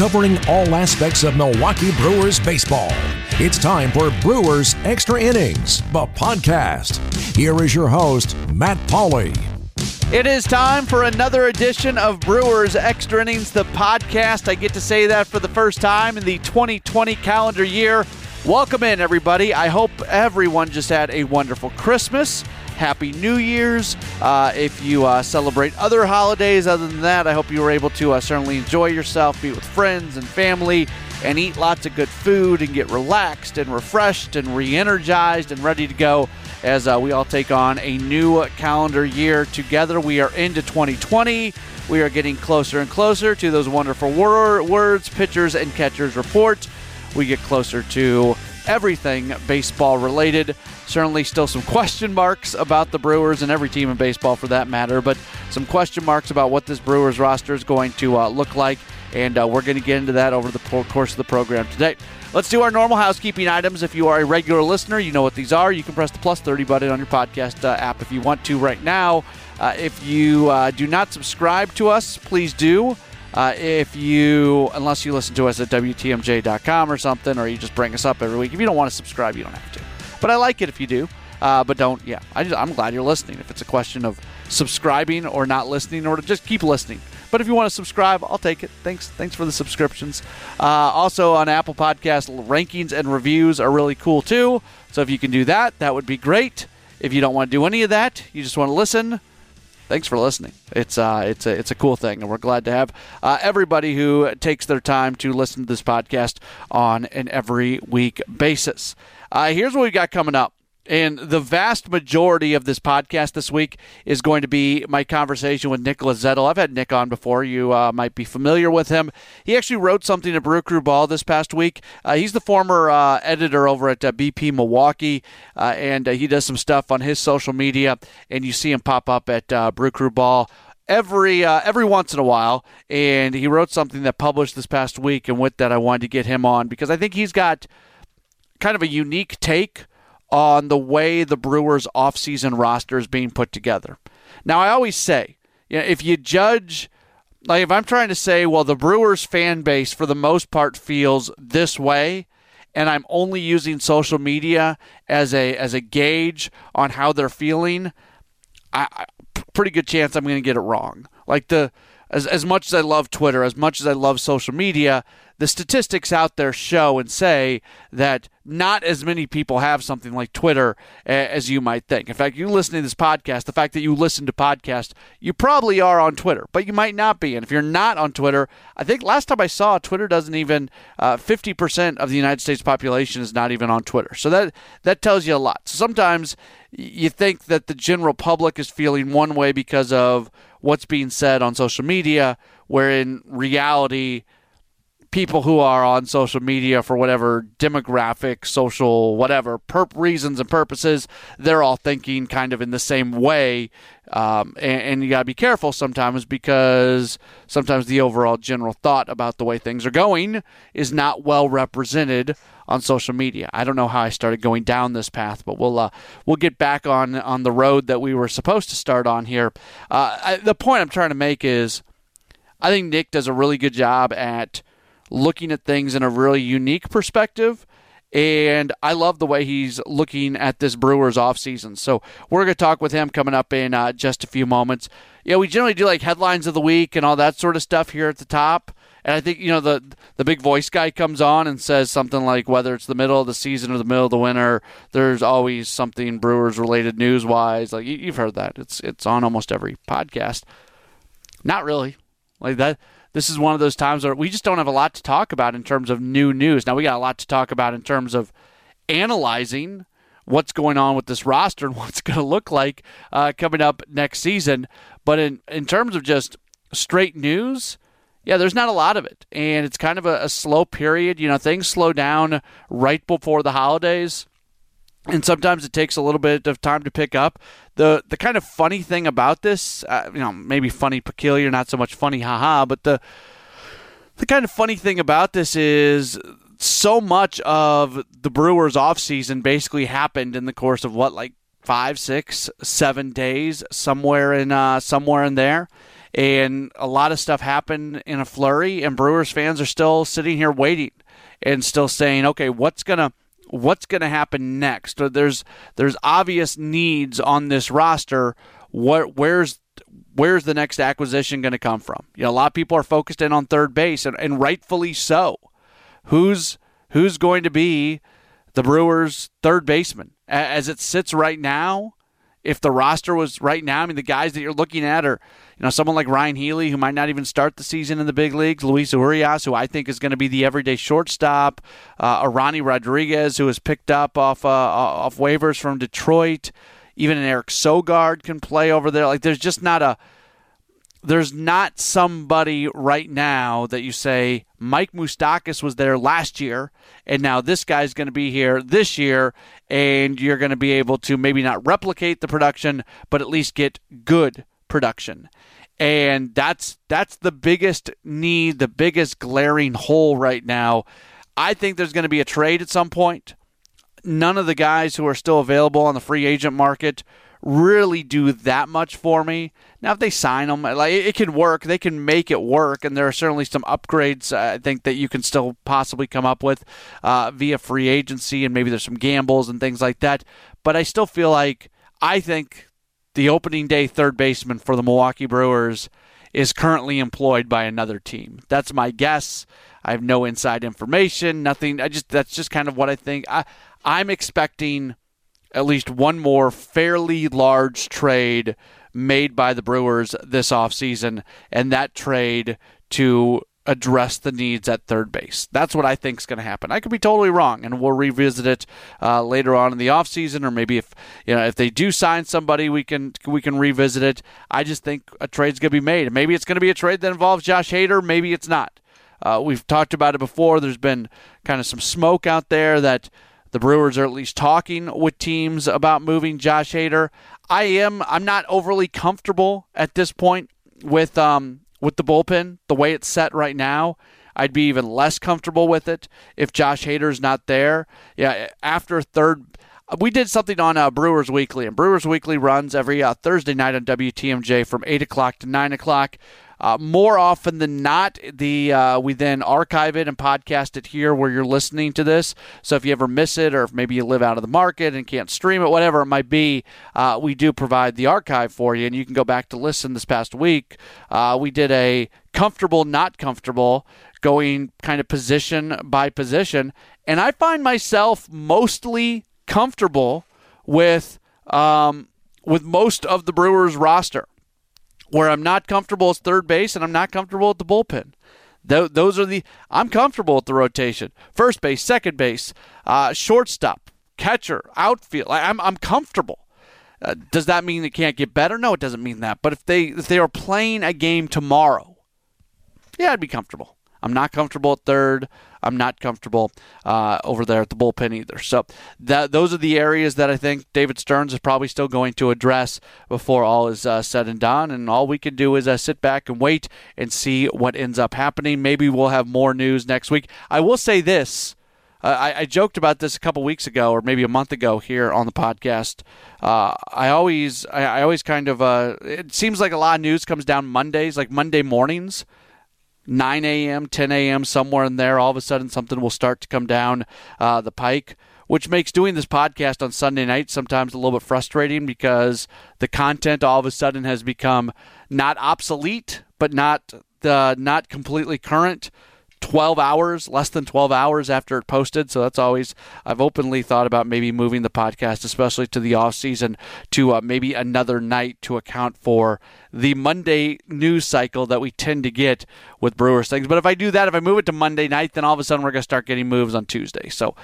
covering all aspects of Milwaukee Brewers baseball. It's time for Brewers Extra Innings, the podcast. Here is your host, Matt Pauley. It is time for another edition of Brewers Extra Innings, the podcast. I get to say that for the first time in the 2020 calendar year. Welcome in, everybody. I hope everyone just had a wonderful Christmas. Happy New Year's. Uh, if you uh, celebrate other holidays other than that, I hope you were able to uh, certainly enjoy yourself, be with friends and family, and eat lots of good food and get relaxed and refreshed and re energized and ready to go as uh, we all take on a new calendar year together. We are into 2020. We are getting closer and closer to those wonderful wor- words, pitchers, and catchers report. We get closer to everything baseball related. Certainly, still some question marks about the Brewers and every team in baseball for that matter, but some question marks about what this Brewers roster is going to uh, look like, and uh, we're going to get into that over the course of the program today. Let's do our normal housekeeping items. If you are a regular listener, you know what these are. You can press the plus 30 button on your podcast uh, app if you want to right now. Uh, if you uh, do not subscribe to us, please do. Uh, if you, unless you listen to us at WTMJ.com or something, or you just bring us up every week. If you don't want to subscribe, you don't have to. But I like it if you do. Uh, but don't, yeah. I just, I'm glad you're listening. If it's a question of subscribing or not listening, or to just keep listening. But if you want to subscribe, I'll take it. Thanks, thanks for the subscriptions. Uh, also on Apple Podcast, rankings and reviews are really cool too. So if you can do that, that would be great. If you don't want to do any of that, you just want to listen, thanks for listening. It's uh, it's a it's a cool thing, and we're glad to have uh, everybody who takes their time to listen to this podcast on an every week basis. Uh, here's what we've got coming up. And the vast majority of this podcast this week is going to be my conversation with Nicholas Zettel. I've had Nick on before. You uh, might be familiar with him. He actually wrote something to Brew Crew Ball this past week. Uh, he's the former uh, editor over at uh, BP Milwaukee, uh, and uh, he does some stuff on his social media, and you see him pop up at Brew Crew Ball every uh, every once in a while, and he wrote something that published this past week, and with that, I wanted to get him on because I think he's got kind of a unique take on the way the Brewers' offseason roster is being put together. Now, I always say, you know, if you judge, like if I'm trying to say, well, the Brewers fan base for the most part feels this way, and I'm only using social media as a as a gauge on how they're feeling, I, I pretty good chance I'm going to get it wrong. Like the as as much as I love Twitter, as much as I love social media, the statistics out there show and say that not as many people have something like Twitter as you might think. In fact, you listen to this podcast, the fact that you listen to podcasts, you probably are on Twitter, but you might not be. And if you're not on Twitter, I think last time I saw, Twitter doesn't even uh, 50% of the United States population is not even on Twitter. So that that tells you a lot. So sometimes you think that the general public is feeling one way because of what's being said on social media, where in reality people who are on social media for whatever demographic, social, whatever reasons and purposes, they're all thinking kind of in the same way. Um, and, and, you got to be careful sometimes because sometimes the overall general thought about the way things are going is not well represented on social media. I don't know how I started going down this path, but we'll uh, we'll get back on on the road that we were supposed to start on here. Uh, I, the point I'm trying to make is, I think Nick does a really good job at looking at things in a really unique perspective. And I love the way he's looking at this Brewers offseason. So we're going to talk with him coming up in uh, just a few moments. Yeah, we generally do like headlines of the week and all that sort of stuff here at the top. And I think you know the the big voice guy comes on and says something like whether it's the middle of the season or the middle of the winter, there's always something Brewers related news wise. Like you've heard that. It's it's on almost every podcast. Not really. Like that this is one of those times where we just don't have a lot to talk about in terms of new news. Now we got a lot to talk about in terms of analyzing what's going on with this roster and what's going to look like uh, coming up next season. But in in terms of just straight news, yeah, there's not a lot of it, and it's kind of a, a slow period. You know, things slow down right before the holidays and sometimes it takes a little bit of time to pick up. the The kind of funny thing about this, uh, you know, maybe funny, peculiar, not so much funny, haha, but the the kind of funny thing about this is so much of the Brewers offseason basically happened in the course of what, like five, six, seven days, somewhere in uh, somewhere in there. And a lot of stuff happened in a flurry, and Brewers fans are still sitting here waiting and still saying, okay, what's to what's to happen next? There's there's obvious needs on this roster. What where's where's the next acquisition going to come from? You know, a lot of people are focused in on third base, and, and rightfully so. Who's who's going to be the Brewers' third baseman as it sits right now? If the roster was right now, I mean, the guys that you're looking at are, you know, someone like Ryan Healy, who might not even start the season in the big leagues, Luis Urias, who I think is going to be the everyday shortstop, uh, Ronnie Rodriguez, who was picked up off uh, off waivers from Detroit. Even an Eric Sogard can play over there. Like, there's just not a there's not somebody right now that you say Mike Moustakas was there last year and now this guy's going to be here this year and you're going to be able to maybe not replicate the production but at least get good production. And that's that's the biggest need, the biggest glaring hole right now. I think there's going to be a trade at some point. None of the guys who are still available on the free agent market really do that much for me. Now, if they sign them, like it can work. They can make it work, and there are certainly some upgrades uh, I think that you can still possibly come up with uh, via free agency, and maybe there's some gambles and things like that. But I still feel like I think the opening day third baseman for the Milwaukee Brewers is currently employed by another team. That's my guess. I have no inside information, nothing. I just that's just kind of what I think. I I'm expecting at least one more fairly large trade made by the Brewers this offseason, and that trade to address the needs at third base. That's what I think is going to happen. I could be totally wrong, and we'll revisit it uh, later on in the offseason, or maybe if you know if they do sign somebody, we can we can revisit it. I just think a trade's going to be made. Maybe it's going to be a trade that involves Josh Hader. Maybe it's not. Uh, we've talked about it before. There's been kind of some smoke out there that the Brewers are at least talking with teams about moving Josh Hader. I am. I'm not overly comfortable at this point with um, with the bullpen the way it's set right now. I'd be even less comfortable with it if Josh Hader's not there. Yeah, after third, we did something on uh, Brewers Weekly, and Brewers Weekly runs every uh, Thursday night on WTMJ from eight o'clock to nine o'clock. Uh, more often than not, the uh, we then archive it and podcast it here where you're listening to this. So if you ever miss it, or if maybe you live out of the market and can't stream it, whatever it might be, uh, we do provide the archive for you, and you can go back to listen. This past week, uh, we did a comfortable, not comfortable, going kind of position by position, and I find myself mostly comfortable with um, with most of the Brewers roster. Where I'm not comfortable is third base, and I'm not comfortable at the bullpen. those are the I'm comfortable with the rotation. First base, second base, uh, shortstop, catcher, outfield. I'm I'm comfortable. Uh, does that mean it can't get better? No, it doesn't mean that. But if they if they are playing a game tomorrow, yeah, I'd be comfortable. I'm not comfortable at third. I'm not comfortable uh, over there at the bullpen either. So that those are the areas that I think David Stearns is probably still going to address before all is uh, said and done. And all we can do is uh, sit back and wait and see what ends up happening. Maybe we'll have more news next week. I will say this. Uh, I, I, joked about this a couple weeks ago, or maybe a month ago, here on the podcast. Uh, I always, I, I, always kind of. Uh, it seems like a lot of news comes down Mondays, like Monday mornings. 9 a.m., 10 a.m., somewhere in there, all of a sudden something will start to come down uh, the pike, which makes doing this podcast on Sunday night sometimes a little bit frustrating because the content all of a sudden has become not obsolete, but not uh, not completely current. 12 hours, less than 12 hours after it posted. So that's always, I've openly thought about maybe moving the podcast, especially to the off season, to uh, maybe another night to account for the Monday news cycle that we tend to get with Brewers things. But if I do that, if I move it to Monday night, then all of a sudden we're going to start getting moves on Tuesday. So,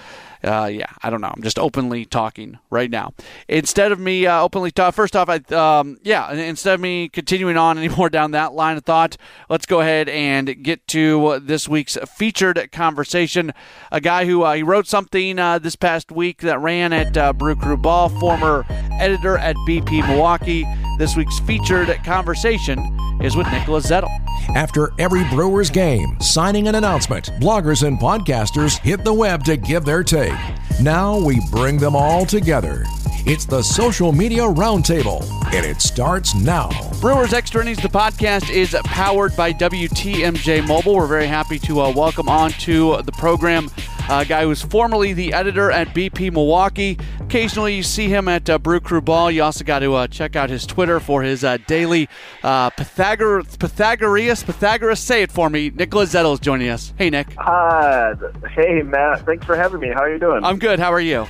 uh, yeah, I don't know. I'm just openly talking right now. Instead of me uh, openly talk, first off, I um, yeah, instead of me continuing on anymore down that line of thought, let's go ahead and get to this week's featured conversation. A guy who uh, he wrote something uh, this past week that ran at uh, Brew Crew Ball, former editor at BP Milwaukee. This week's featured conversation is with Nicholas Zettel. After every Brewers game, signing an announcement, bloggers and podcasters hit the web to give their take. Now we bring them all together. It's the Social Media Roundtable, and it starts now. Brewers Extra Innings, the podcast, is powered by WTMJ Mobile. We're very happy to uh, welcome on to the program a guy who's formerly the editor at BP Milwaukee. Occasionally, you see him at uh, Brew Crew Ball. You also got to uh, check out his Twitter for his uh, daily uh, Pythagor- Pythagoras. Pythagoras, say it for me. Nick Zettel is joining us. Hey, Nick. Hi. Hey, Matt. Thanks for having me. How are you doing? I'm good. How are you?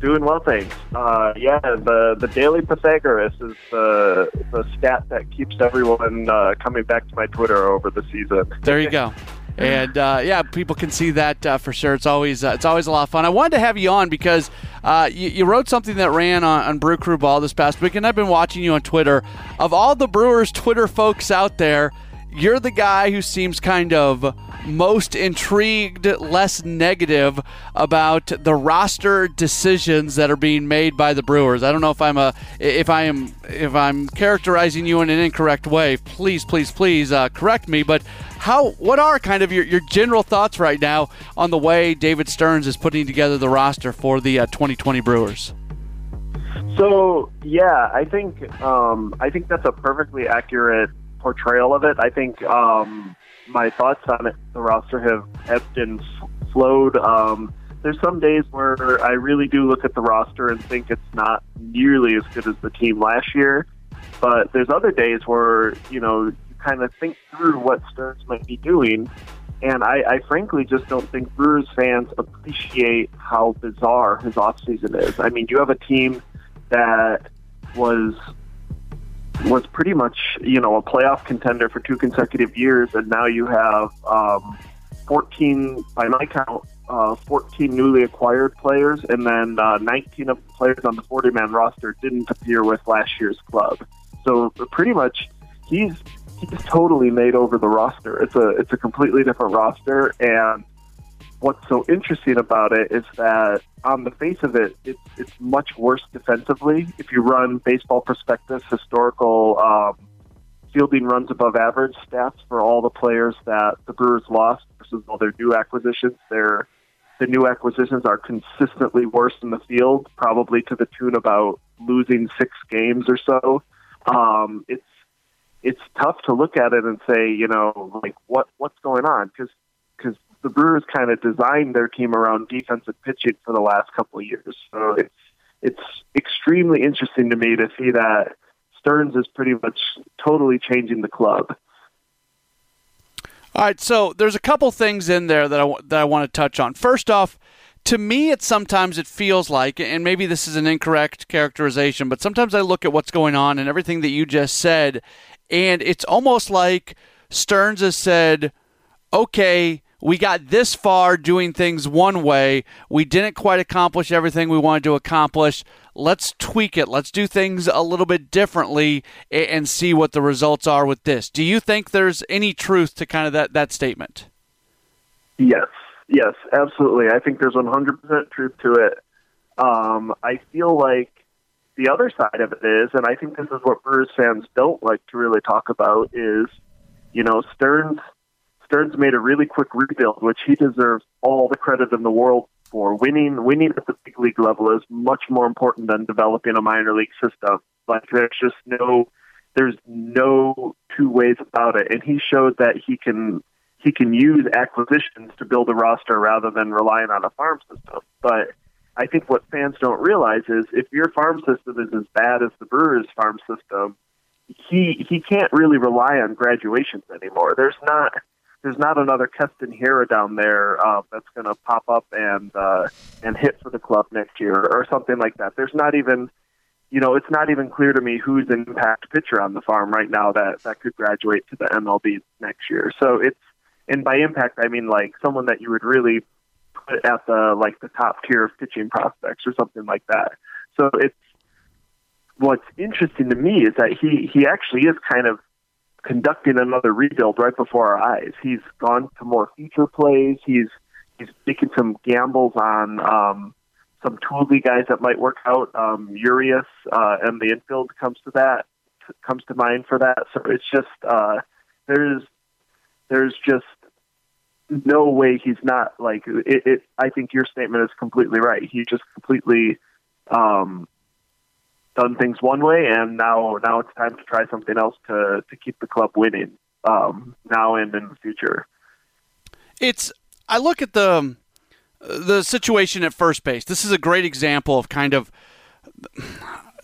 Doing well, thanks. Uh, yeah, the the daily Pythagoras is the the stat that keeps everyone uh, coming back to my Twitter over the season. There you go. And uh, yeah, people can see that uh, for sure. It's always uh, it's always a lot of fun. I wanted to have you on because uh, you, you, wrote something that ran on, on Brew Crew Ball this past week, and I've been watching you on Twitter. Of all the Brewers Twitter folks out there, you're the guy who seems kind of most intrigued, less negative about the roster decisions that are being made by the Brewers. I don't know if I'm a if I am if I'm characterizing you in an incorrect way. Please, please, please uh, correct me. But how what are kind of your, your general thoughts right now on the way David Stearns is putting together the roster for the uh, 2020 Brewers? So yeah, I think um, I think that's a perfectly accurate portrayal of it. I think um, my thoughts on it, the roster have ebbed and flowed. Um, there's some days where I really do look at the roster and think it's not nearly as good as the team last year. But there's other days where, you know, you kind of think through what Stearns might be doing. And I, I frankly just don't think Brewers fans appreciate how bizarre his offseason is. I mean, you have a team that was was pretty much you know a playoff contender for two consecutive years, and now you have um, 14 by my count, uh, 14 newly acquired players, and then uh, 19 of the players on the 40 man roster didn't appear with last year's club. So pretty much he's he's totally made over the roster. It's a it's a completely different roster, and what's so interesting about it is that on the face of it, it's, it's much worse defensively. If you run baseball prospectus, historical um, fielding runs above average stats for all the players that the Brewers lost versus all their new acquisitions, their the new acquisitions are consistently worse in the field, probably to the tune about losing six games or so. Um, it's it's tough to look at it and say, you know, like what what's going on because because the Brewers kind of designed their team around defensive pitching for the last couple of years. So it's it's extremely interesting to me to see that Stearns is pretty much totally changing the club. All right, so there's a couple things in there that I that I want to touch on. First off, to me, it sometimes it feels like, and maybe this is an incorrect characterization, but sometimes I look at what's going on and everything that you just said, and it's almost like Stearns has said, "Okay, we got this far doing things one way. We didn't quite accomplish everything we wanted to accomplish. Let's tweak it. Let's do things a little bit differently and see what the results are with this. Do you think there's any truth to kind of that, that statement? Yes, yes, absolutely. I think there's 100% truth to it. Um, I feel like the other side of it is, and I think this is what Brewers fans don't like to really talk about, is, you know, Stearns Stearns made a really quick rebuild, which he deserves all the credit in the world for. Winning, winning at the big league level is much more important than developing a minor league system. Like there's just no, there's no two ways about it. And he showed that he can he can use acquisitions to build a roster rather than relying on a farm system. But I think what fans don't realize is if your farm system is as bad as the Brewers' farm system, he he can't really rely on graduations anymore. There's not there's not another Keston Hiura down there uh, that's going to pop up and uh, and hit for the club next year or something like that. There's not even, you know, it's not even clear to me who's an impact pitcher on the farm right now that that could graduate to the MLB next year. So it's and by impact I mean like someone that you would really put at the like the top tier of pitching prospects or something like that. So it's what's interesting to me is that he he actually is kind of conducting another rebuild right before our eyes. He's gone to more feature plays. He's he's taking some gambles on um, some toolsy guys that might work out. Um, Urias uh, and the infield comes to that comes to mind for that. So it's just uh, there's there's just no way he's not like it, it. I think your statement is completely right. He just completely um, done things one way, and now now it's time to try something else to to keep the club winning um, now and in the future. It's I look at the the situation at first base. This is a great example of kind of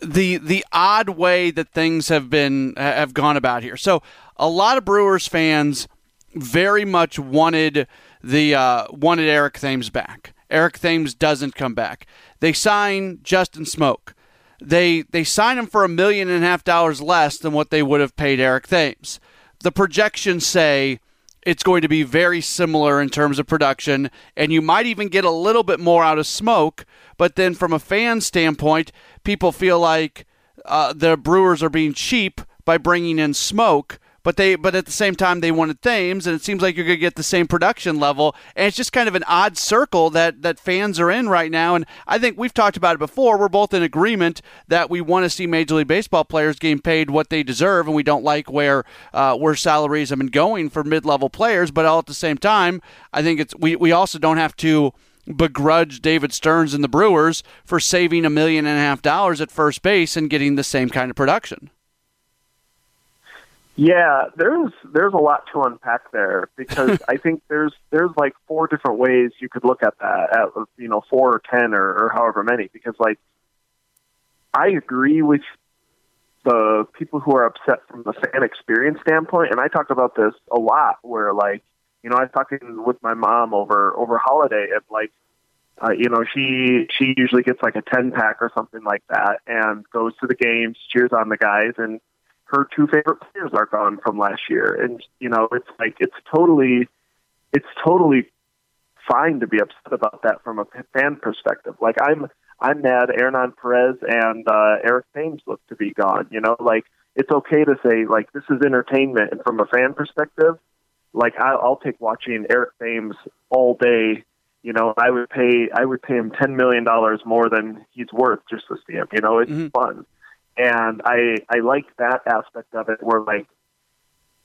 the the odd way that things have been have gone about here. So a lot of Brewers fans very much wanted the uh, wanted Eric Thames back. Eric Thames doesn't come back. They sign Justin Smoak. They they sign him for a million and a half dollars less than what they would have paid Eric Thames. The projections say it's going to be very similar in terms of production, and you might even get a little bit more out of Smoak. But then, from a fan standpoint, people feel like uh, the Brewers are being cheap by bringing in Smoak but they but at the same time they wanted Thames, and it seems like you're going to get the same production level, and it's just kind of an odd circle that that fans are in right now. And I think we've talked about it before. We're both in agreement that we want to see Major League Baseball players getting paid what they deserve, and we don't like where uh, where salaries have been going for mid level players. But all at the same time, I think it's we we also don't have to begrudge David Stearns and the Brewers for saving a million and a half dollars at first base and getting the same kind of production. Yeah, there's there's a lot to unpack there because I think there's there's like four different ways you could look at that at you know four or ten or, or however many because like I agree with the people who are upset from the fan experience standpoint and I talk about this a lot where like you know I was talking with my mom over over holiday and like uh, you know she she usually gets like a ten pack or something like that and goes to the games cheers on the guys and her two favorite players are gone from last year, and you know it's like it's totally, it's totally fine to be upset about that from a fan perspective. Like I'm, I'm mad. Hernan Perez and uh, Eric Thames look to be gone. You know, like it's okay to say like this is entertainment, and from a fan perspective, like I, I'll take watching Eric Thames all day. You know, I would pay I would pay him ten million dollars more than he's worth just to see him. You know, it's mm-hmm. fun and I I like that aspect of it where like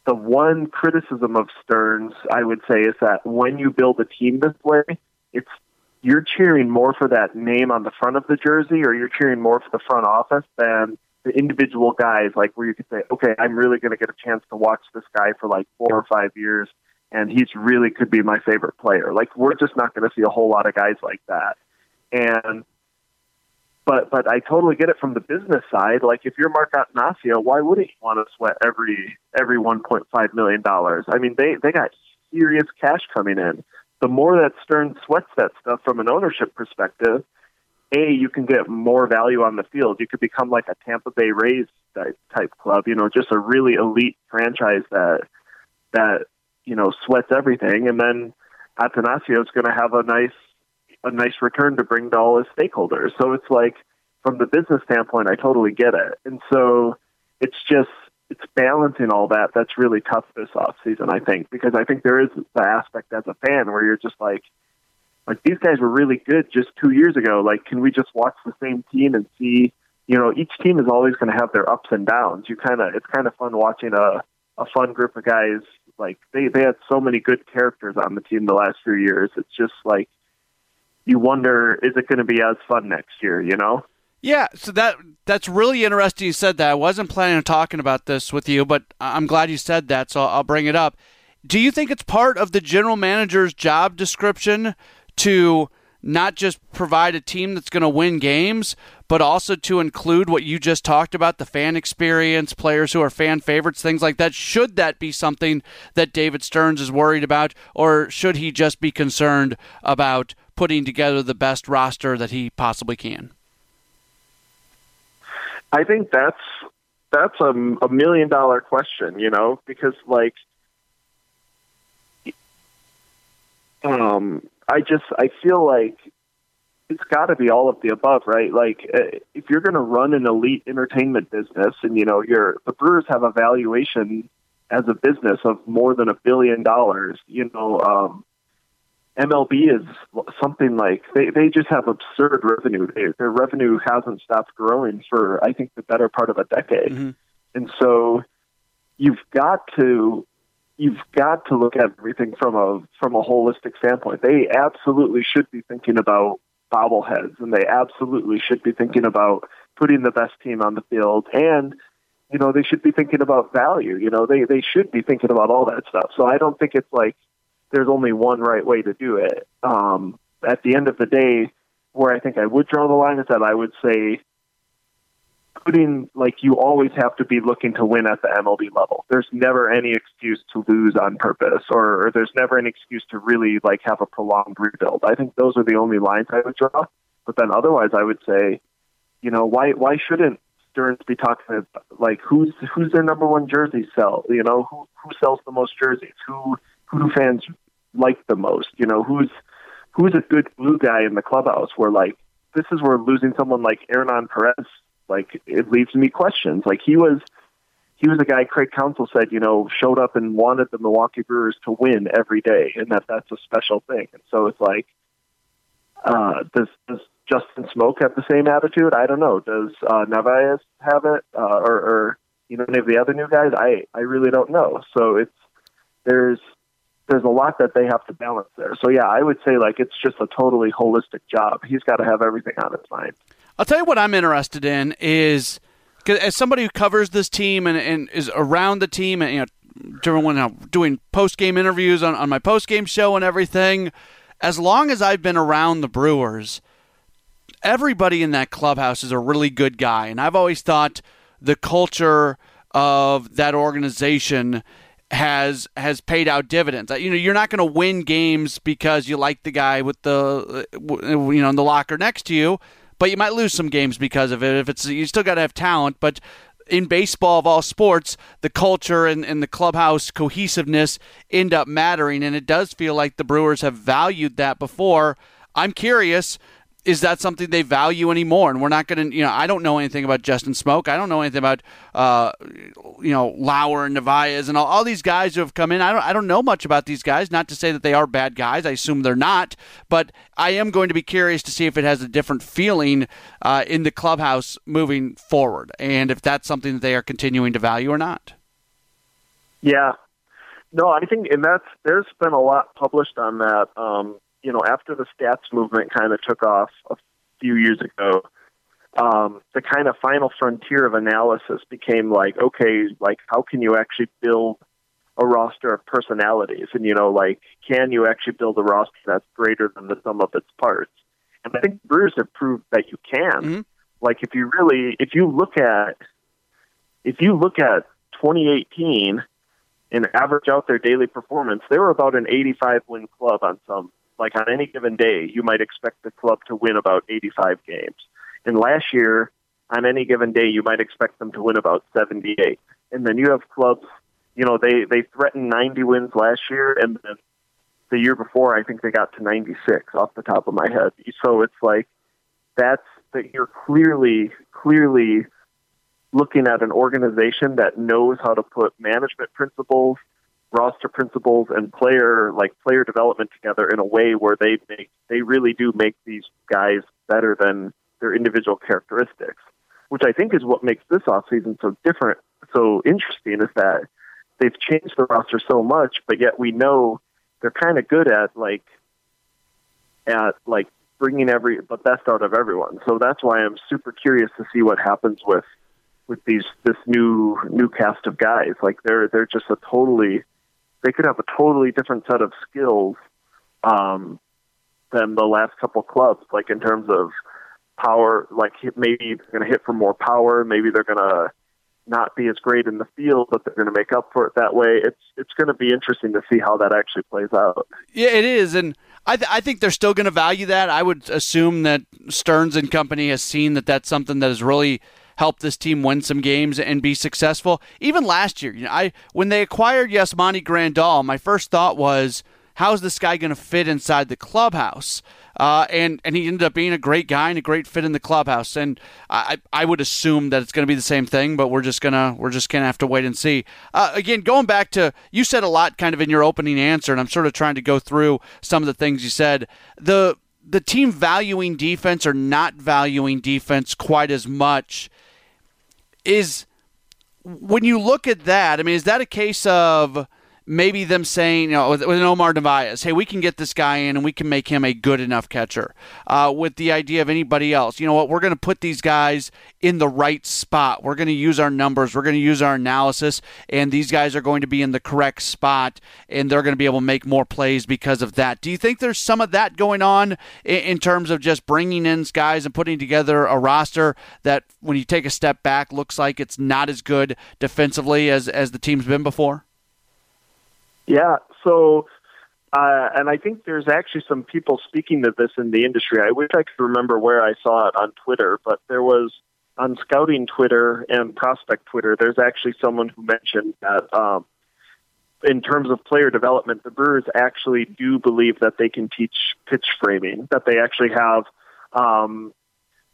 the one criticism of Stearns I would say is that when you build a team this way, it's you're cheering more for that name on the front of the jersey or you're cheering more for the front office than the individual guys like where you could say, Okay, I'm really gonna get a chance to watch this guy for like four or five years and he's really could be my favorite player. Like we're just not gonna see a whole lot of guys like that. And but but I totally get it from the business side. Like if you're Mark Attanasio, why wouldn't you want to sweat every every 1.5 million dollars? I mean, they they got serious cash coming in. The more that Stearns sweats that stuff from an ownership perspective, a you can get more value on the field. You could become like a Tampa Bay Rays type, type club. You know, just a really elite franchise that that you know sweats everything, and then Attanasio is going to have a nice a nice return to bring to all his stakeholders. So it's like, from the business standpoint, I totally get it. And so it's just, it's balancing all that that's really tough this off season, I think, because I think there is the aspect as a fan where you're just like, like these guys were really good just two years ago. Like, can we just watch the same team and see? You know, each team is always going to have their ups and downs. You kind of, it's kind of fun watching a a fun group of guys. Like they they had so many good characters on the team the last few years. It's just like you wonder is it going to be as fun next year? You know. Yeah, so that that's really interesting. You said that. I wasn't planning on talking about this with you, but I'm glad you said that. So I'll bring it up. Do you think it's part of the general manager's job description to not just provide a team that's going to win games, but also to include what you just talked about the fan experience, players who are fan favorites, things like that? Should that be something that David Stearns is worried about, or should he just be concerned about putting together the best roster that he possibly can? I think that's that's a, a million dollar question, you know, because like um I just I feel like it's got to be all of the above, right? Like uh, if you're going to run an elite entertainment business and you know, you're the Brewers have a valuation as a business of more than a billion dollars, you know, um MLB is something like they, they just have absurd revenue. They, their revenue hasn't stopped growing for I think the better part of a decade, mm-hmm. and so you've got to you've got to look at everything from a from a holistic standpoint. They absolutely should be thinking about bobbleheads, and they absolutely should be thinking about putting the best team on the field and you know they should be thinking about value you know they they should be thinking about all that stuff so i don't think it's like there's only one right way to do it um at the end of the day where i think i would draw the line is that i would say putting like you always have to be looking to win at the MLB level. There's never any excuse to lose on purpose, or, or, there's never an excuse to really like have a prolonged rebuild. I think those are the only lines I would draw. But then otherwise, I would say, you know, why why shouldn't Stearns be talking about, like who's who's their number one jersey sell? You know, who who sells the most jerseys? Who who do fans like the most? You know, who's who's a good blue guy in the clubhouse? Where like this is where losing someone like Hernan Perez like it leaves me questions. Like he was he was a guy Craig Counsell said, you know, showed up and wanted the Milwaukee Brewers to win every day and that that's a special thing. And so it's like uh does does Justin Smoak have the same attitude? I don't know. Does uh Narvaez have it? Uh or, or you know any of the other new guys? I I really don't know. So it's there's there's a lot that they have to balance there. So yeah, I would say like it's just a totally holistic job. He's got to have everything on his mind. I'll tell you what I'm interested in is as somebody who covers this team and, and is around the team and you know during when I'm doing post game interviews on, on my post game show and everything, as long as I've been around the Brewers, everybody in that clubhouse is a really good guy. And I've always thought the culture of that organization has has paid out dividends. Uh, you know, you're not going to win games because you like the guy with the uh, you know in the locker next to you but you might lose some games because of it. If it's you still got to have talent, but in baseball of all sports, the culture and, and the clubhouse cohesiveness end up mattering, and it does feel like the Brewers have valued that before. I'm curious is that something they value anymore? And we're not going to, you know, I don't know anything about Justin Smoak. I don't know anything about, uh, you know, Lauer and Narvaez and all, all these guys who have come in. I don't, I don't know much about these guys. Not to say that they are bad guys. I assume they're not. But I am going to be curious to see if it has a different feeling uh, in the clubhouse moving forward, and if that's something that they are continuing to value or not. Yeah. No, I think, and that's there's been a lot published on that. Um, you know, after the stats movement kind of took off a few years ago, um, the kind of final frontier of analysis became like, okay, like how can you actually build a roster of personalities? And you know, like, can you actually build a roster that's greater than the sum of its parts? And I think Brewers have proved that you can. Mm-hmm. Like, if you really, if you look at, if you look at 2018 and average out their daily performance, they were about an 85 win club on some like on any given day, you might expect the club to win about 85 games. And last year, on any given day, you might expect them to win about 78. And then you have clubs, you know, they they threatened 90 wins last year, and then the year before, I think they got to 96 off the top of my head. So it's like that's that you're clearly clearly looking at an organization that knows how to put management principles roster principles and player like player development together in a way where they make they really do make these guys better than their individual characteristics, which I think is what makes this offseason so different, so interesting is that they've changed the roster so much, but yet we know they're kind of good at like at like bringing every the best out of everyone. So that's why I'm super curious to see what happens with with these this new new cast of guys. Like they're they're just a totally they could have a totally different set of skills um, than the last couple clubs. Like in terms of power, like maybe they're going to hit for more power. Maybe they're going to not be as great in the field, but they're going to make up for it that way. It's it's going to be interesting to see how that actually plays out. Yeah, it is, and I th- I think they're still going to value that. I would assume that Stearns and company has seen that that's something that is really help this team win some games and be successful. Even last year, you know, I when they acquired Yasmani Grandal, my first thought was, how's this guy going to fit inside the clubhouse? Uh, and and he ended up being a great guy and a great fit in the clubhouse. And I I would assume that it's going to be the same thing, but we're just gonna we're just gonna have to wait and see. Uh, again, going back to you said a lot kind of in your opening answer, and I'm sort of trying to go through some of the things you said. The the team valuing defense or not valuing defense quite as much is when you look at that, I mean, is that a case of maybe them saying, you know, with, with Omar Narvaez, hey, we can get this guy in and we can make him a good enough catcher. Uh, with the idea of anybody else, you know what, we're going to put these guys in the right spot. We're going to use our numbers, we're going to use our analysis, and these guys are going to be in the correct spot, and they're going to be able to make more plays because of that. Do you think there's some of that going on in, in terms of just bringing in guys and putting together a roster that, when you take a step back, looks like it's not as good defensively as, as the team's been before? Yeah. So, uh, and I think there's actually some people speaking to this in the industry. I wish I could remember where I saw it on Twitter, but there was on scouting Twitter and prospect Twitter. There's actually someone who mentioned that um, in terms of player development, the Brewers actually do believe that they can teach pitch framing. That they actually have um,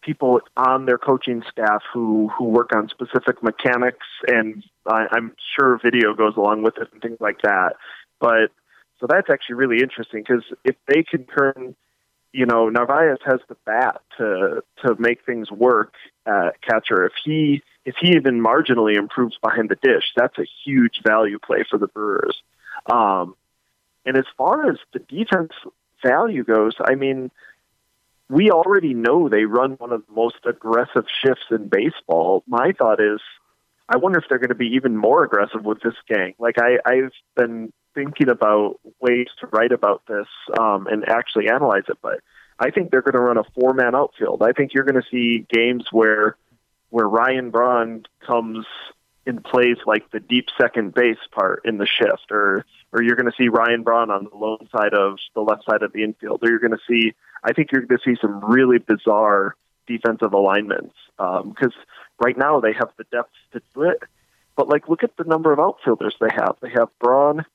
people on their coaching staff who who work on specific mechanics, and I, I'm sure video goes along with it and things like that. But so that's actually really interesting because if they can turn, you know, Narvaez has the bat to to make things work at catcher. If he if he even marginally improves behind the dish, that's a huge value play for the Brewers. Um, and as far as the defense value goes, I mean, we already know they run one of the most aggressive shifts in baseball. My thought is, I wonder if they're going to be even more aggressive with this gang. Like I, I've been thinking about ways to write about this um, and actually analyze it, but I think they're going to run a four-man outfield. I think you're going to see games where where Ryan Braun comes and plays like the deep second base part in the shift, or or you're going to see Ryan Braun on the lone side of the left side of the infield, or you're going to see I think you're going to see some really bizarre defensive alignments because um, right now they have the depth to do it. But like, look at the number of outfielders they have. They have Braun,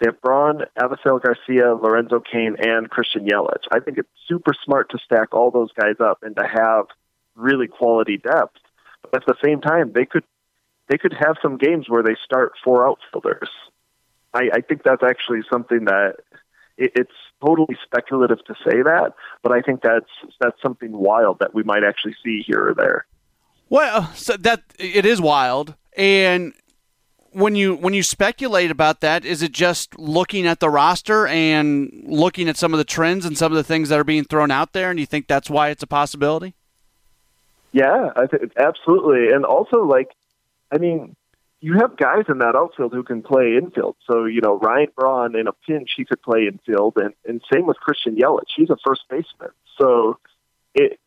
they have Braun, Avisail Garcia, Lorenzo Cain, and Christian Yelich. I think it's super smart to stack all those guys up and to have really quality depth. But at the same time, they could they could have some games where they start four outfielders. I, I think that's actually something that it, it's totally speculative to say that, but I think that's that's something wild that we might actually see here or there. Well, so that it is wild, and when you when you speculate about that, is it just looking at the roster and looking at some of the trends and some of the things that are being thrown out there, and you think that's why it's a possibility? Yeah, I think absolutely, and also like, I mean, you have guys in that outfield who can play infield. So, you know, Ryan Braun in a pinch, he could play infield, and, and same with Christian Yelich. He's a first baseman. So, it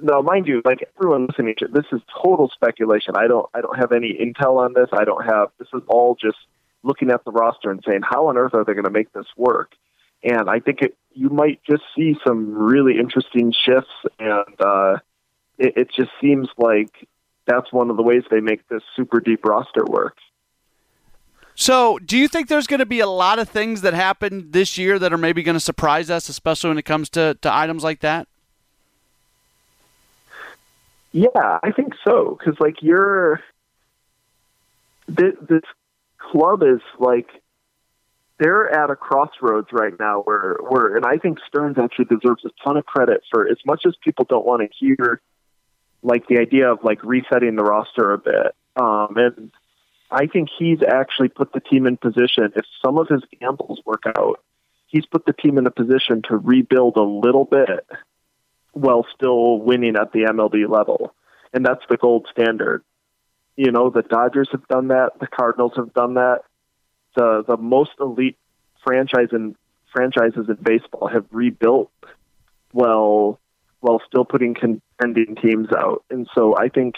now, mind you, like everyone listening to this is total speculation. I don't, I don't have any intel on this. I don't have. This is all just looking at the roster and saying, how on earth are they going to make this work? And I think it, you might just see some really interesting shifts, and uh, it, it just seems like that's one of the ways they make this super deep roster work. So, do you think there's going to be a lot of things that happen this year that are maybe going to surprise us, especially when it comes to, to items like that? Yeah, I think so. Because, like, you're. This, this club is like. They're at a crossroads right now where, where, and I think Stearns actually deserves a ton of credit for as much as people don't want to hear like the idea of like resetting the roster a bit. Um, and I think he's actually put the team in position. If some of his gambles work out, he's put the team in a position to rebuild a little bit while still winning at the MLB level. And that's the gold standard. You know, the Dodgers have done that, the Cardinals have done that. The the most elite franchise in franchises in baseball have rebuilt well while still putting contending teams out. And so I think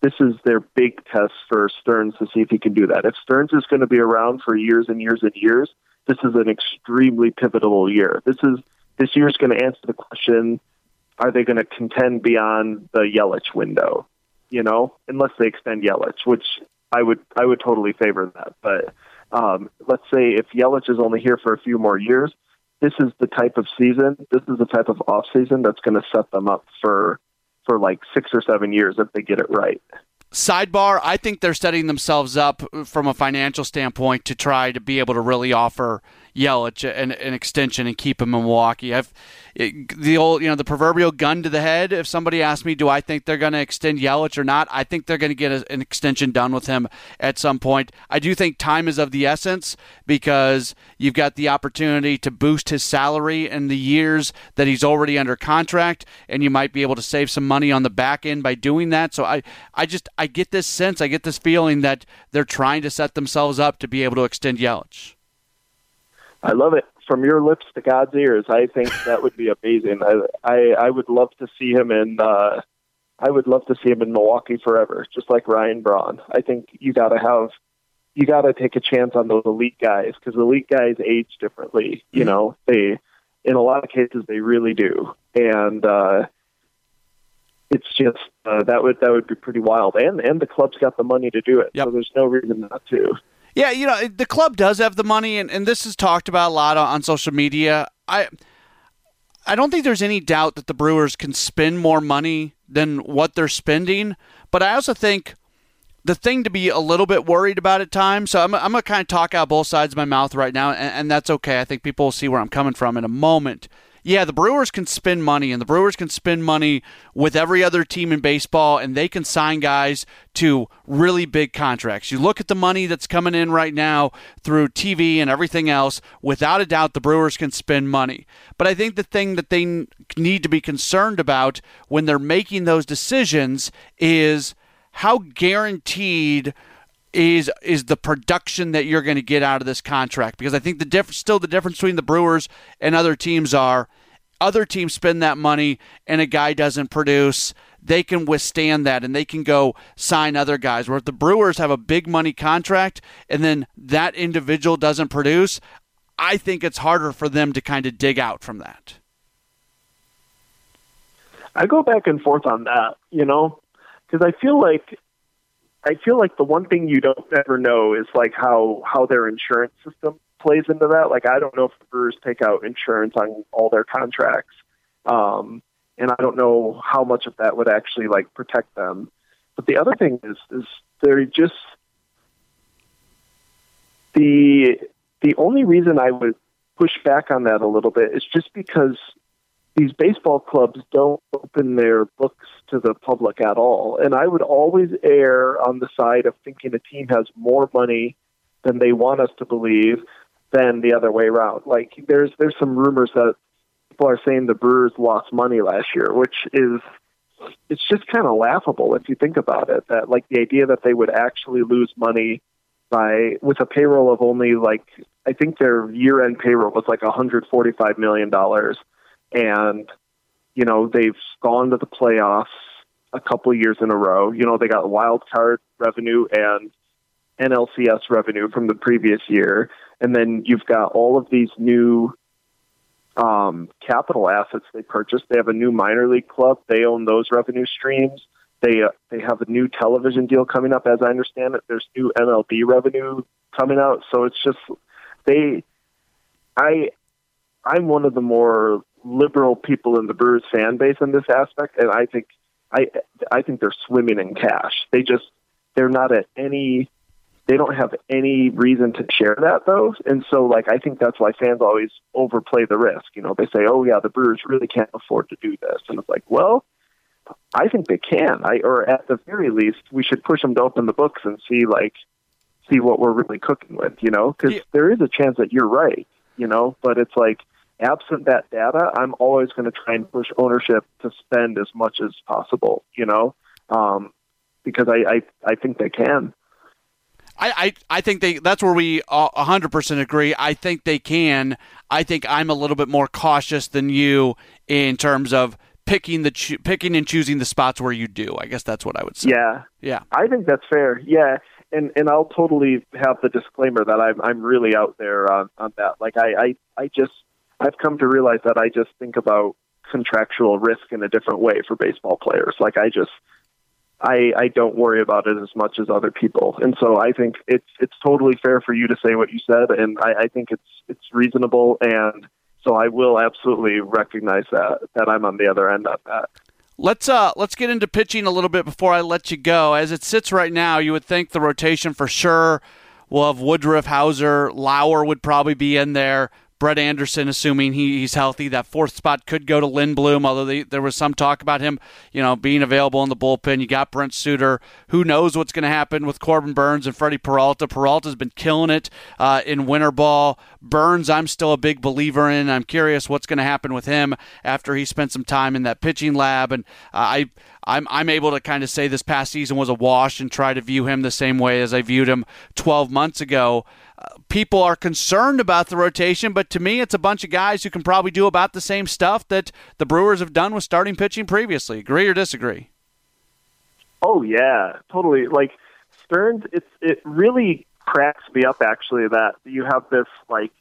this is their big test for Stearns to see if he can do that. If Stearns is going to be around for years and years and years, this is an extremely pivotal year. This is this year is going to answer the question: Are they going to contend beyond the Yelich window? You know, unless they extend Yelich, which I would I would totally favor that. But um, let's say if Yelich is only here for a few more years, this is the type of season, this is the type of off season that's going to set them up for for like six or seven years if they get it right. Sidebar, I think they're setting themselves up from a financial standpoint to try to be able to really offer Yelich an, an extension and keep him in Milwaukee. I've it, the old, you know, the proverbial gun to the head. If somebody asks me, do I think they're going to extend Yelich or not? I think they're going to get a, an extension done with him at some point. I do think time is of the essence because you've got the opportunity to boost his salary in the years that he's already under contract, and you might be able to save some money on the back end by doing that. So I, I just I get this sense, I get this feeling that they're trying to set themselves up to be able to extend Yelich. I love it. From your lips to God's ears, I think that would be amazing. I I, I would love to see him in. Uh, I would love to see him in Milwaukee forever, just like Ryan Braun. I think you got to have, you got to take a chance on those elite guys because elite guys age differently. You mm-hmm. know, they, in a lot of cases, they really do, and uh, it's just uh, that would that would be pretty wild. And and the club's got the money to do it, yep. so there's no reason not to. Yeah, you know, the club does have the money, and, and this is talked about a lot on, on social media. I I don't think there's any doubt that the Brewers can spend more money than what they're spending, but I also think the thing to be a little bit worried about at times. So I'm, I'm going to kind of talk out both sides of my mouth right now, and, and that's okay. I think people will see where I'm coming from in a moment yeah, the Brewers can spend money, and the Brewers can spend money with every other team in baseball, and they can sign guys to really big contracts. You look at the money that's coming in right now through TV and everything else, without a doubt, the Brewers can spend money. But I think the thing that they need to be concerned about when they're making those decisions is how guaranteed is is the production that you're going to get out of this contract because I think the still the difference between the Brewers and other teams are other teams spend that money and a guy doesn't produce, they can withstand that and they can go sign other guys. Where if the Brewers have a big money contract and then that individual doesn't produce, I think it's harder for them to kind of dig out from that. I go back and forth on that, you know, because I feel like I feel like the one thing you don't ever know is like how how their insurance system plays into that. Like I don't know if the Brewers take out insurance on all their contracts, um, and I don't know how much of that would actually like protect them. But the other thing is is they're just the the only reason I would push back on that a little bit is just because these baseball clubs don't open their books to the public at all. And I would always err on the side of thinking a team has more money than they want us to believe than the other way around. Like there's there's some rumors that people are saying the Brewers lost money last year, which is it's just kind of laughable if you think about it. That like the idea that they would actually lose money by with a payroll of only like I think their year end payroll was like 145 million dollars, and you know they've gone to the playoffs a couple years in a row. You know they got wild card revenue and NLCS revenue from the previous year and then you've got all of these new um, capital assets they purchased. They have a new minor league club. They own those revenue streams. They uh, they have a new television deal coming up, as I understand it. There's new MLB revenue coming out. So it's just they. I I'm one of the more liberal people in the Brewers fan base in this aspect, and I think I I think they're swimming in cash. They just they're not at any they don't have any reason to share that though. And so like I think that's why fans always overplay the risk. You know, they say, "Oh yeah, the Brewers really can't afford to do this." And it's like, "Well, I think they can. I or at the very least, we should push them to open the books and see like see what we're really cooking with, you know? Cuz yeah. there is a chance that you're right, you know, but it's like absent that data, I'm always going to try and push ownership to spend as much as possible, you know? Um because I I I think they can. I, I, I think they that's where we uh, a hundred percent agree. I think they can. I think I'm a little bit more cautious than you in terms of picking the cho- picking and choosing the spots where you do. I guess that's what I would say. Yeah, yeah. I think that's fair. Yeah, and and I'll totally have the disclaimer that I'm I'm really out there on on that. Like I I I just I've come to realize that I just think about contractual risk in a different way for baseball players. Like I just I, I don't worry about it as much as other people. And so I think it's it's totally fair for you to say what you said and I, I think it's it's reasonable and so I will absolutely recognize that that I'm on the other end of that. Let's uh let's get into pitching a little bit before I let you go. As it sits right now, you would think the rotation for sure we'll have Woodruff, Houser, Lauer would probably be in there. Brett Anderson, assuming he, he's healthy, that fourth spot could go to Lindblom, although they, there was some talk about him, you know, being available in the bullpen. You got Brent Suter. Who knows what's going to happen with Corbin Burnes and Freddie Peralta? Peralta's been killing it uh, in winter ball. Burnes, I'm still a big believer in. I'm curious what's going to happen with him after he spent some time in that pitching lab. And uh, I, I'm, I'm able to kind of say this past season was a wash and try to view him the same way as I viewed him 12 months ago people are concerned about the rotation, but to me, it's a bunch of guys who can probably do about the same stuff that the Brewers have done with starting pitching previously. Agree or disagree? Oh yeah, totally. Like Stearns, it's it really cracks me up actually that you have this like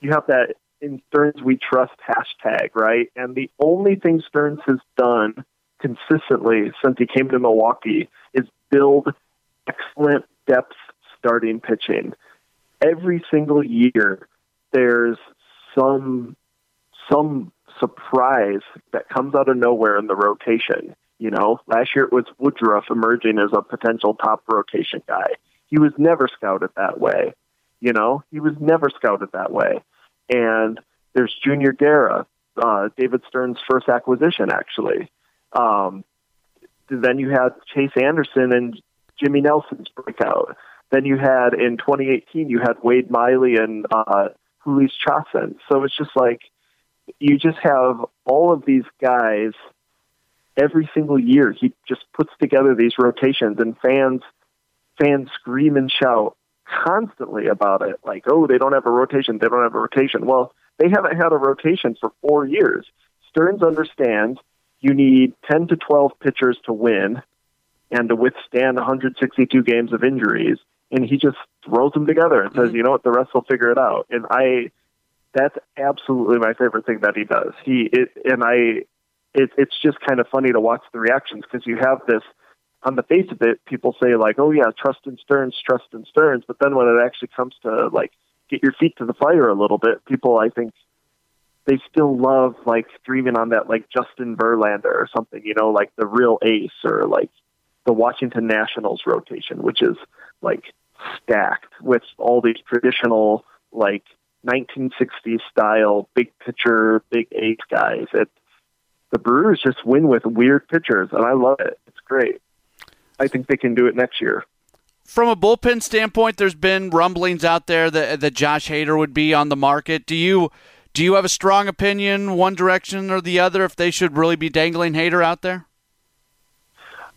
you have that in Stearns we trust hashtag right, and the only thing Stearns has done consistently since he came to Milwaukee is build excellent depth starting pitching every single year there's some some surprise that comes out of nowhere in the rotation. You know, last year it was Woodruff emerging as a potential top rotation guy. He was never scouted that way. You know, he was never scouted that way. And there's Junior Guerra, uh, David Stearns' first acquisition, actually. Um, then you had Chase Anderson and Jimmy Nelson's breakout. Then you had in 2018, you had Wade Miley and uh, Jhoulys Chacín. So it's just like you just have all of these guys every single year. He just puts together these rotations, and fans fans scream and shout constantly about it. Like, oh, they don't have a rotation. They don't have a rotation. Well, they haven't had a rotation for four years. Stearns understands you need 10 to 12 pitchers to win and to withstand 162 games of injuries and he just throws them together and says, mm-hmm. "You know what? The rest will figure it out." And I, that's absolutely my favorite thing that he does. He it, and I, it, it's just kind of funny to watch the reactions because you have this. On the face of it, people say like, "Oh yeah, trust in Stearns, trust in Stearns," but then when it actually comes to like get your feet to the fire a little bit, people I think they still love like dreaming on that like Justin Verlander or something, you know, like the real ace or like the Washington Nationals rotation, which is like stacked with all these traditional like 1960s style big pitcher, big ace guys. It the Brewers just win with weird pitchers, and I love it. It's great. I think they can do it next year. From a bullpen standpoint, there's been rumblings out there that, that Josh Hader would be on the market. Do you do you have a strong opinion, one direction or the other, if they should really be dangling Hader out there?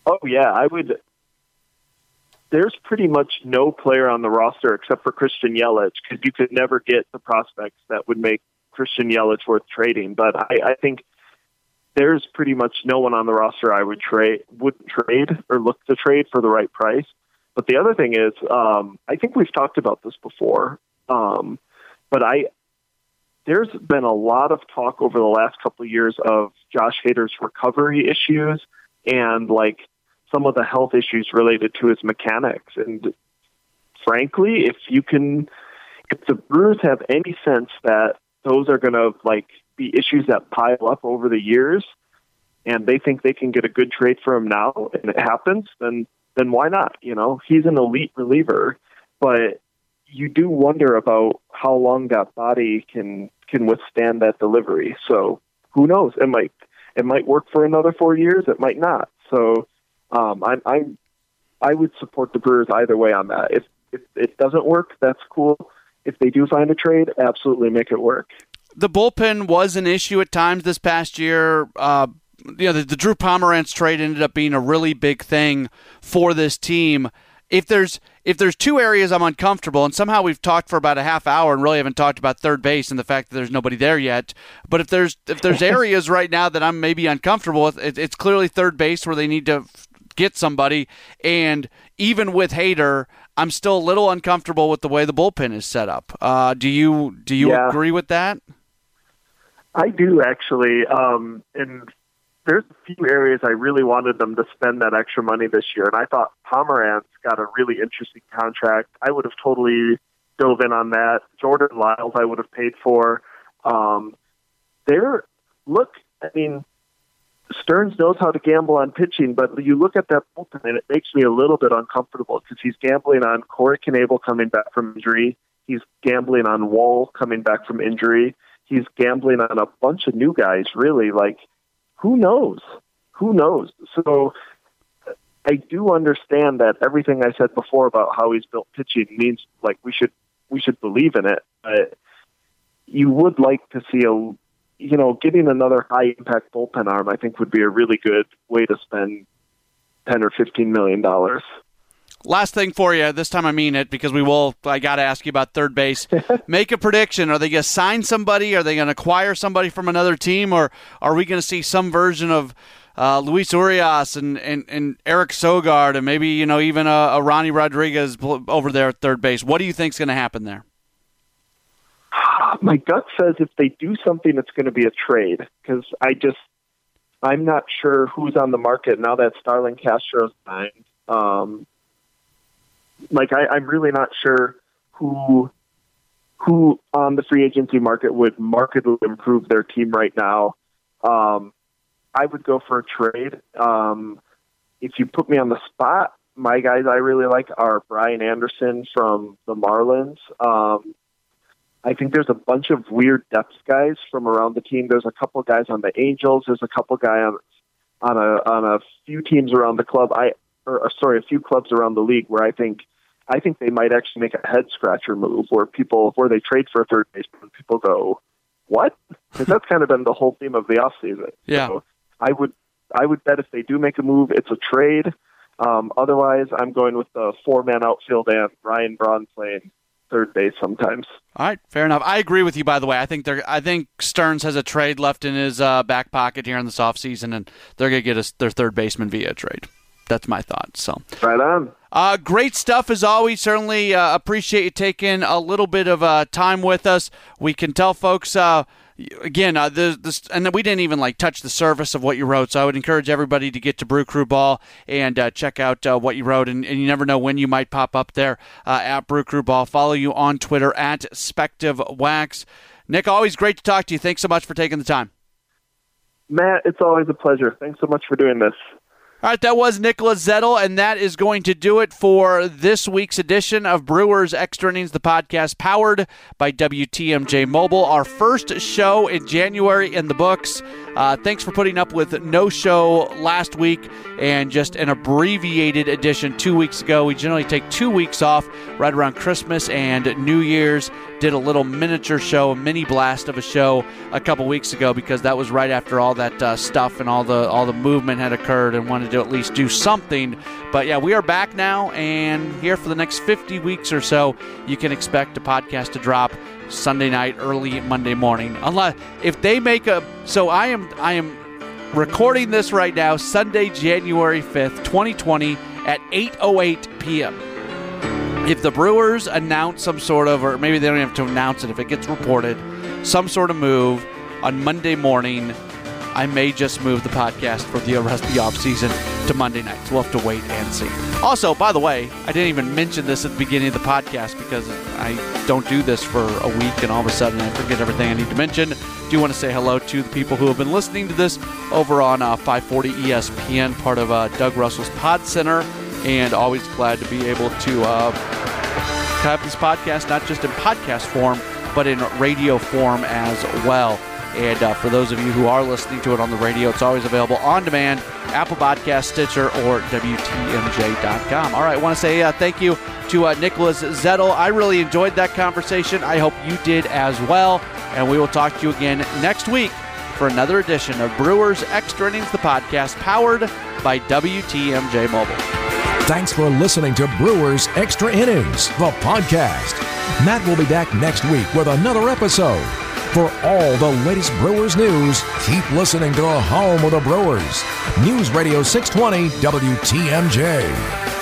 Oh yeah, I would there's pretty much no player on the roster except for Christian Yelich because you could never get the prospects that would make Christian Yelich worth trading. But I, I think there's pretty much no one on the roster I would trade wouldn't trade or look to trade for the right price. But the other thing is, um, I think we've talked about this before. Um, but I there's been a lot of talk over the last couple of years of Josh Hader's recovery issues and like some of the health issues related to his mechanics. And frankly, if you can, if the Brewers have any sense that those are going to like be issues that pile up over the years, and they think they can get a good trade for him now, and it happens, then then why not? You know, he's an elite reliever, but you do wonder about how long that body can can withstand that delivery. So who knows? It might it might work for another four years. It might not. So um, I, I I would support the Brewers either way on that. If if it doesn't work, that's cool. If they do find a trade, absolutely make it work. The bullpen was an issue at times this past year. Uh, you know, the, the Drew Pomeranz trade ended up being a really big thing for this team. If there's if there's two areas I'm uncomfortable, and somehow we've talked for about a half hour and really haven't talked about third base and the fact that there's nobody there yet. But if there's if there's areas right now that I'm maybe uncomfortable with, it, it's clearly third base where they need to get somebody. And even with Hader, I'm still a little uncomfortable with the way the bullpen is set up. Uh, do you do you yeah. agree with that? I do actually, um, and there's a few areas I really wanted them to spend that extra money this year, and I thought Pomeranz got a really interesting contract. I would have totally dove in on that. Jordan Lyles, I would have paid for. Um, there, look, I mean, Stearns knows how to gamble on pitching, but you look at that bullpen and it makes me a little bit uncomfortable because he's gambling on Corey Knebel coming back from injury. He's gambling on Wahl coming back from injury. He's gambling on a bunch of new guys, really. Like, who knows? Who knows? So I do understand that everything I said before about how he's built pitching means like we should we should believe in it. But you would like to see a you know, getting another high impact bullpen arm, I think, would be a really good way to spend ten or fifteen million dollars. Last thing for you. This time I mean it because we will. I got to ask you about third base. Make a prediction. Are they going to sign somebody? Are they going to acquire somebody from another team? Or are we going to see some version of uh, Luis Urias and, and, and Eric Sogard and maybe you know even a, a Ronny Rodriguez over there at third base? What do you think is going to happen there? my gut says if they do something, it's going to be a trade because I just I'm not sure who's on the market now that Starlin Castro's signed. Um, like I, I'm really not sure who who on the free agency market would markedly improve their team right now. Um, I would go for a trade. Um, if you put me on the spot, my guys I really like are Brian Anderson from the Marlins. Um, I think there's a bunch of weird depth guys from around the team. There's a couple guys on the Angels. There's a couple guys on on a on a few teams around the club. I or sorry, a few clubs around the league where I think I think they might actually make a head scratcher move where people where they trade for a third baseman. People go, what? Because that's kind of been the whole theme of the off season. Yeah, so I would I would bet if they do make a move, it's a trade. Um, otherwise, I'm going with the four man outfield and Ryan Braun playing third base sometimes. All right, fair enough. I agree with you. By the way, I think they're. I think Stearns has a trade left in his uh, back pocket here in this offseason, and they're going to get us their third baseman via trade. That's my thought. So right on. Uh, great stuff as always. Certainly uh, appreciate you taking a little bit of uh, time with us. We can tell folks uh, again, uh, the, this, and we didn't even like touch the surface of what you wrote. So I would encourage everybody to get to Brew Crew Ball and uh, check out uh, what you wrote. And, and, you never know when you might pop up there uh, at Brew Crew Ball. Follow you on Twitter at Spective Wax. Nick, always great to talk to you. Thanks so much for taking the time. Matt, it's always a pleasure. Thanks so much for doing this. All right, that was Nicholas Zettel, and that is going to do it for this week's edition of Brewers Extra Innings, the podcast powered by WTMJ Mobile. Our first show in January in the books. Uh, thanks for putting up with no show last week and just an abbreviated edition two weeks ago. We generally take two weeks off right around Christmas and New Year's. Did a little miniature show, a mini blast of a show a couple weeks ago because that was right after all that uh, stuff and all the all the movement had occurred and wanted to at least do something. But yeah, we are back now, and here for the next 50 weeks or so, you can expect a podcast to drop Sunday night, early Monday morning. Unless if they make a so I am I am recording this right now, Sunday, January 5th, 2020 at 8:08 p.m. If the Brewers announce some sort of, or maybe they don't have to announce it, if it gets reported, some sort of move on Monday morning, I may just move the podcast for the rest of the off season to Monday nights. We'll have to wait and see. Also, by the way, I didn't even mention this at the beginning of the podcast because I don't do this for a week and all of a sudden I forget everything I need to mention. Do want to say hello to the people who have been listening to this over on uh, 540 ESPN, part of uh, Doug Russell's Pod Center, and always glad to be able to uh, have this podcast not just in podcast form, but in radio form as well. And uh, for those of you who are listening to it on the radio, it's always available on demand, Apple Podcast, Stitcher, or WTMJ.com. All right, I want to say uh, thank you to uh, Nicholas Zettel. I really enjoyed that conversation. I hope you did as well. And we will talk to you again next week for another edition of Brewers Extra Innings, the podcast powered by WTMJ Mobile. Thanks for listening to Brewers Extra Innings, the podcast. Matt will be back next week with another episode. For all the latest Brewers news, keep listening to the home of the Brewers. News Radio 620 WTMJ.